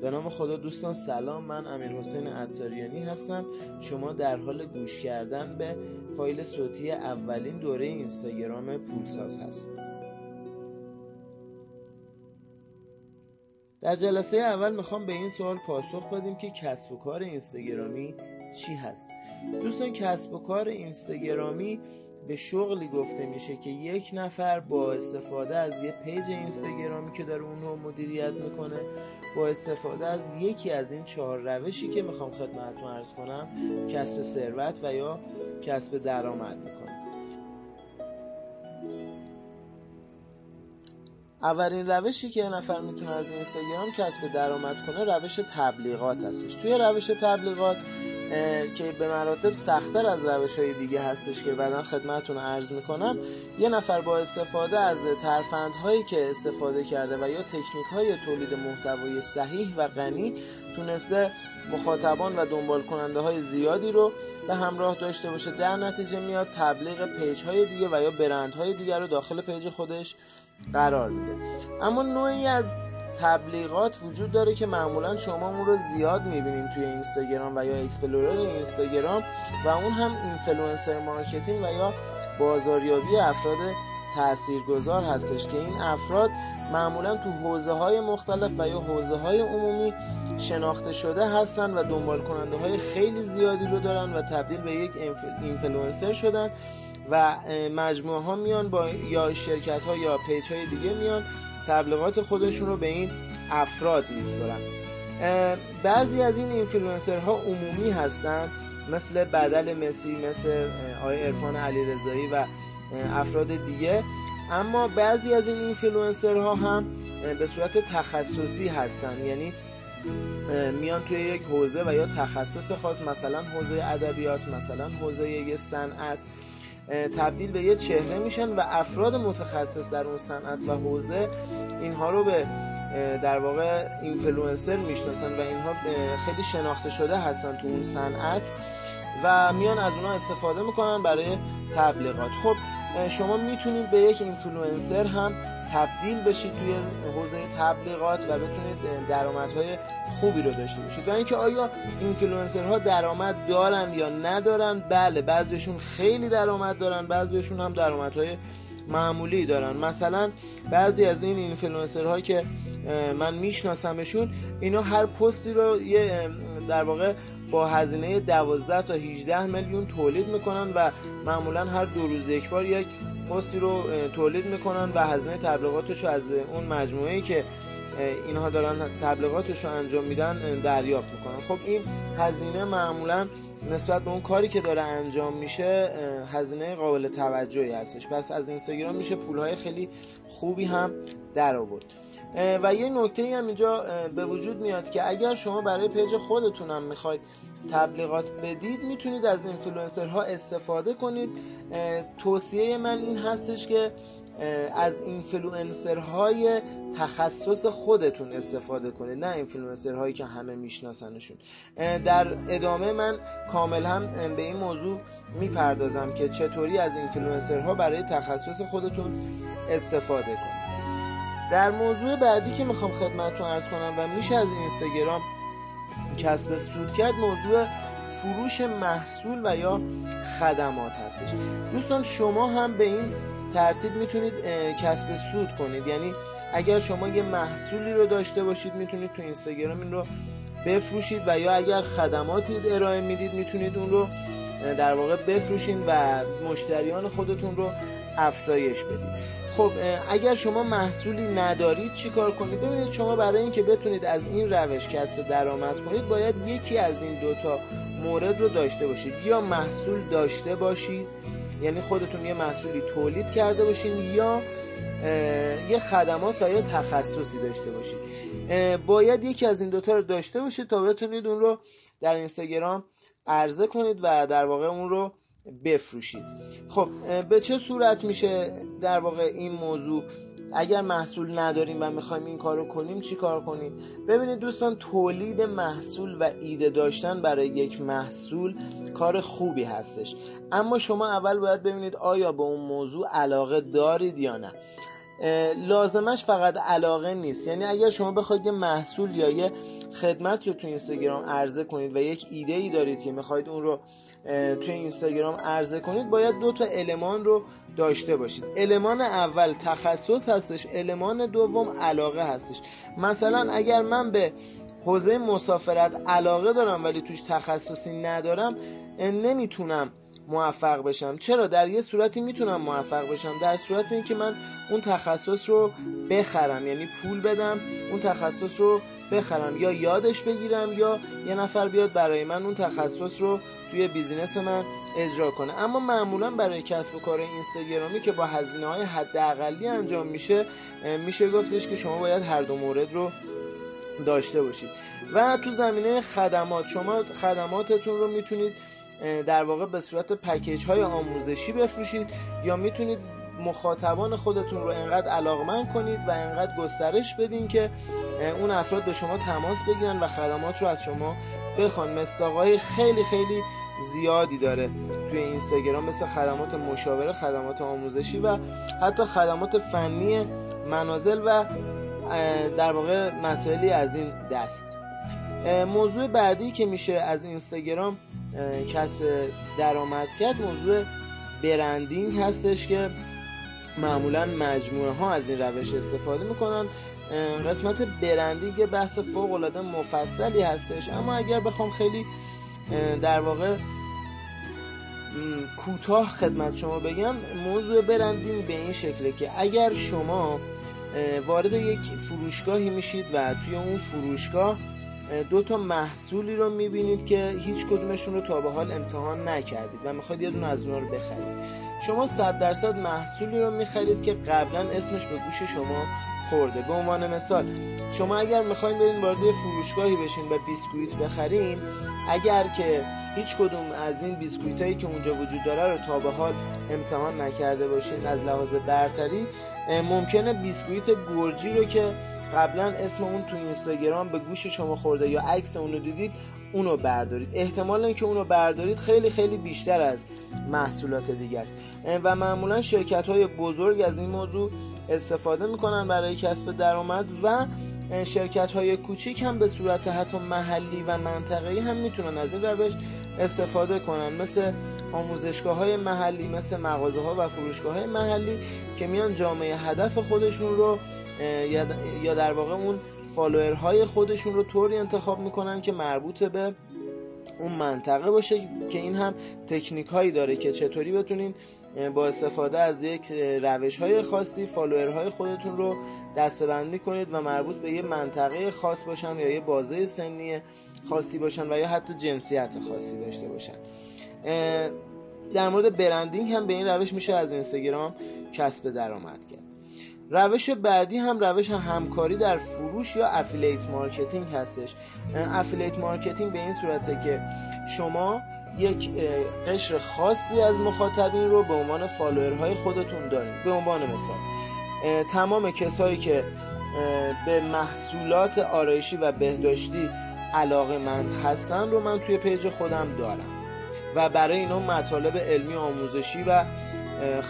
به نام خدا دوستان سلام. من امیر حسین عطاریانی هستم. شما در حال گوش کردن به فایل صوتی اولین دوره اینستاگرام پولساز هستید. در جلسه اول می‌خوام به این سوال پاسخ بدیم که کسب و کار اینستاگرامی چی هست. دوستان کسب و کار اینستاگرامی به شغلی گفته میشه که یک نفر با استفاده از یه پیج اینستاگرامی که داره اون رو مدیریت می‌کنه با استفاده از یکی از این چهار روشی که می‌خوام خدمتتون ارز کنم کسب ثروت و یا کسب درآمد می‌کنه. اولین روشی که یه نفر می‌تونه از اینستاگرام کسب درآمد کنه روش تبلیغات هستش. توی روش تبلیغات که به مراتب سختتر از روش های دیگه هستش که بعدا خدمتون عرض می‌کنم یه نفر با استفاده از ترفندهایی که استفاده کرده و یا تکنیک های تولید محتوای صحیح و غنی تونسته مخاطبان و دنبال کننده های زیادی رو به همراه داشته باشه. در نتیجه میاد تبلیغ page های دیگه و یا برند های دیگه رو داخل page خودش قرار میده. اما نوعی از تبلیغات وجود داره که معمولا شما اون رو زیاد می‌بینید توی اینستاگرام و یا explorer اینستاگرام و اون هم influencer marketing و یا بازاریابی افراد تاثیرگذار هستش که این افراد معمولا تو حوزه های مختلف و یا حوزه های عمومی شناخته شده هستن و دنبال کننده های خیلی زیادی رو دارن و تبدیل به یک اینفلوئنسر شدن و مجموعه ها میان با یا شرکت ها یا page های دیگه میان تبلیغات خودشون رو به این افراد میسپرن بعضی از این ها عمومی هستن مثل بدل مسی مثل آقای عرفان علیرضایی و افراد دیگه. اما بعضی از این ها هم به صورت تخصصی هستن. یعنی میان توی یک حوزه و یا تخصص خاص مثلا حوزه ادبیات مثلا حوزه یه صنعت. تبدیل به یه چهره میشن و افراد متخصص در اون صنعت و حوزه اینها رو به در واقع اینفلوئنسر می‌شناسن و اینها خیلی شناخته شده هستن تو اون صنعت و میان از اونها استفاده می‌کنن برای تبلیغات. خب شما می‌تونید به یک اینفلوئنسر هم تبدیل بشید توی حوزه تبلیغات و بتونید درآمدهای خوبی رو داشته باشید و اینکه آیا اینفلوئنسرها درآمد دارن یا ندارن؟ بله بعضیشون خیلی درآمد دارن بعضیشون هم درآمدهای معمولی دارن. مثلا بعضی از این اینفلوئنسرها که من میشناسمشون اینا هر پستی رو یه در واقع با هزینه 12 تا 18 میلیون تولید می‌کنن و معمولا هر دو روز یک بار یک پستی رو تولید می‌کنن و هزینه تبلیغاتش رو از اون مجموعه که اینها دارن تبلیغاتش رو انجام میدن دریافت می‌کنن. خب این هزینه معمولا نسبت به اون کاری که داره انجام میشه هزینه قابل توجهی هستش. پس از اینستاگرام میشه پولهای خیلی خوبی هم در آورد. و یه نکته هم اینجا به وجود میاد که اگر شما برای page خودتونم می‌خواید تبلیغات بدید می‌تونید از اینفلوئنسرها استفاده کنید. توصیه من این هستش که از اینفلوئنسرهای تخصص خودتون استفاده کنید نه اینفلوئنسرهایی که همه میشناسنشون. در ادامه من کامل هم به این موضوع می‌پردازم که چطوری از اینفلوئنسرها برای تخصص خودتون استفاده کنید. در موضوع بعدی که می‌خوام خدمتتون ارز کنم و میشه از اینستاگرام کسب سود کرد موضوع فروش محصول و یا خدمات هستش. دوستان شما هم به این ترتیب می‌تونید کسب سود کنید. یعنی اگر شما یه محصولی رو داشته باشید می‌تونید تو اینستاگرام این رو بفروشید و یا اگر خدماتی ارائه می‌دید می‌تونید اون رو در واقع بفروشید و مشتریان خودتون رو افزایش بدید. خب اگر شما محصولی ندارید چیکار کنید؟ ببینید شما برای اینکه بتونید از این روش کسب درآمد کنید باید یکی از این دوتا مورد رو داشته باشید. یا محصول داشته باشید یعنی خودتون یه محصولی تولید کرده باشین یا یه خدمات و یا تخصصی داشته باشید باید یکی از این دوتا رو داشته باشید تا بتونید اون رو در اینستاگرام عرضه کنید و در واقع اون رو بفروشید. خب به چه صورت میشه در واقع این موضوع؟ اگر محصول نداریم و می‌خوایم این کارو کنیم چی کار کنیم؟ ببینید دوستان تولید محصول و ایده داشتن برای یک محصول کار خوبی هستش. اما شما اول باید ببینید آیا به اون موضوع علاقه دارید یا نه. لازمش فقط علاقه نیست. یعنی اگر شما بخواید یه محصول یا یه خدمت رو تو اینستاگرام عرضه کنید و یک ایده ای دارید که می‌خواید اون رو توی اینستاگرام عرضه کنید باید دو تا المان رو داشته باشید. المان اول تخصص هستش المان دوم علاقه هستش. مثلا اگر من به حوزه مسافرت علاقه دارم ولی توش تخصصی ندارم نمی‌تونم موفق بشم. چرا؟ در یه صورتی می‌تونم موفق بشم. در صورت اینکه من اون تخصص رو بخرم. یعنی پول بدم اون تخصص رو بخرم. یا یادش بگیرم یا یه نفر بیاد برای من اون تخصص رو توی بیزینس من اجرا کنه. اما معمولا برای کسب و کار اینستاگرامی که با هزینه های حداقلی انجام میشه میشه گفتش که شما باید هر دو مورد رو داشته باشید. و تو زمینه خدمات شما خدماتتون رو می‌تونید در واقع به صورت پکیج های آموزشی بفروشید یا می‌تونید مخاطبان خودتون رو انقدر علاقمند کنید و انقدر گسترش بدین که اون افراد به شما تماس بگیرن و خدمات رو از شما بخوان. مستاقای خیلی خیلی زیادی داره توی اینستاگرام مثل خدمات مشاوره خدمات آموزشی و حتی خدمات فنی منازل و در واقع مسائلی از این دست. موضوع بعدی که میشه از اینستاگرام کسب درآمد کرد. موضوع برندینگ هستش که معمولا مجموعه ها از این روش استفاده می‌کنن. قسمت برندینگ بحث فوق العاده مفصلی هستش. اما اگر بخوام خیلی در واقع کوتاه خدمت شما بگم موضوع برندینگ به این شکله که اگر شما وارد یک فروشگاهی میشید و توی اون فروشگاه دو تا محصولی رو می‌بینید که هیچ کدومشون رو تا به حال امتحان نکردید و می‌خواید یه دونه از اونها رو بخرید. شما صد درصد محصولی رو می‌خرید که قبلا اسمش به گوش شما خورده. به عنوان مثال شما اگر می‌خواین برین وارد فروشگاهی بشین و بیسکویت بخرین اگر که هیچ کدوم از این بیسکویت هایی که اونجا وجود داره رو تا به حال امتحان نکرده باشین از لحاظ برتری ممکنه بیسکویت گرجی رو که قبلا اسم اون تو اینستاگرام به گوش شما خورده یا عکس اون رو دیدید اونو بردارید. احتمال اینکه اونو بردارید خیلی خیلی بیشتر از محصولات دیگه است. و معمولا شرکت های بزرگ از این موضوع استفاده می‌کنن برای کسب درآمد و شرکت های کوچیک هم به صورت حتی محلی و منطقه‌ای هم می‌تونن از این روش استفاده کنن. مثل آموزشگاه های محلی مثل مغازه ها و فروشگاه های محلی که میان جامعه هدف خودشون رو یا در واقع اون follower های خودشون رو طوری انتخاب می‌کنن که مربوط به اون منطقه باشه که این هم تکنیک هایی داره که چطوری بتونین با استفاده از یک روش های خاصی follower های خودتون رو دسته‌بندی کنید و مربوط به یه منطقه خاص باشن یا یه بازه سنی خاصی باشن و یا حتی جنسیت خاصی داشته باشن. در مورد branding هم به این روش میشه از اینستاگرام کسب درآمد کرد. روش بعدی هم روش همکاری در فروش یا affiliate marketing هستش. affiliate marketing به این صورته که شما یک قشر خاصی از مخاطبین رو به عنوان follower های خودتون دارید به عنوان مثال تمام کسایی که به محصولات آرایشی و بهداشتی علاقه مند هستن رو من توی page خودم دارم و برای اینا مطالب علمی آموزشی و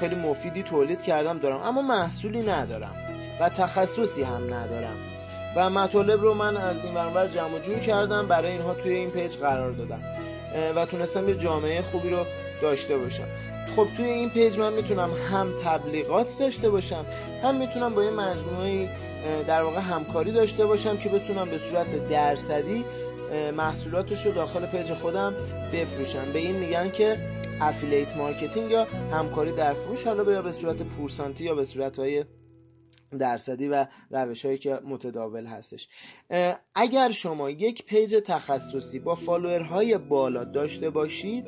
خیلی مفیدی تولید کردم دارم. اما محصولی ندارم و تخصصی هم ندارم. و مطالب رو من از این ور اونور جمع جور کردم برای اینها توی این page قرار دادم. و تونستم یه جامعه خوبی رو داشته باشم. خب توی این page من می‌تونم هم تبلیغات داشته باشم هم می‌تونم با یه مجموعه در واقع همکاری داشته باشم که بتونم به صورت درصدی محصولاتش رو داخل page خودم بفروشم. به این میگن که affiliate marketing یا همکاری در فروش حالا یا به صورت پورسانتی یا به صورت های درصدی و روش هایی که متداول هستش. اگر شما یک page تخصصی با follower های بالا داشته باشید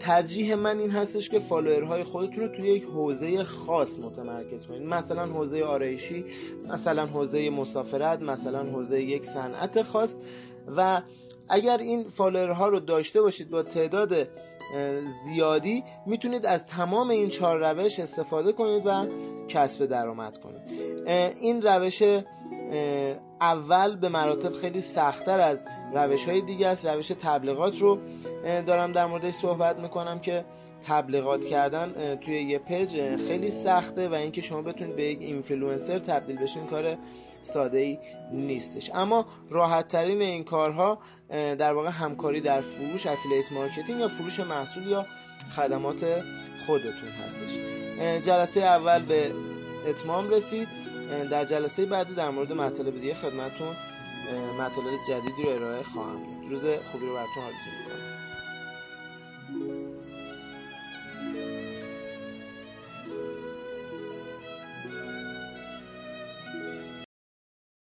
ترجیح من این هستش که follower های خودتون رو توی یک حوزه خاص متمرکز کنید. مثلا حوزه آرایشی مثلا حوزه مسافرت مثلا حوزه یک صنعت خاص. و اگر این follower ها رو داشته باشید با تعداد زیادی می‌تونید از تمام این چهار روش استفاده کنید و کسب درآمد کنید. این روش اول به مراتب خیلی سختتر از روش های دیگه است. روش تبلیغات رو دارم در موردش صحبت می‌کنم که تبلیغات کردن توی یه page خیلی سخته و اینکه شما بتونید به یک اینفلوئنسر تبدیل بشین کار ساده ای نیستش. اما راحت ترین این کارها در واقع همکاری در فروش affiliate marketing یا فروش محصول یا خدمات خودتون هستش. جلسه اول به اتمام رسید. در جلسه بعدی در مورد مطالب دیگه خدمتون مطالب جدیدی رو ارائه خواهم روز خوبی رو براتون آرزو می‌کنم.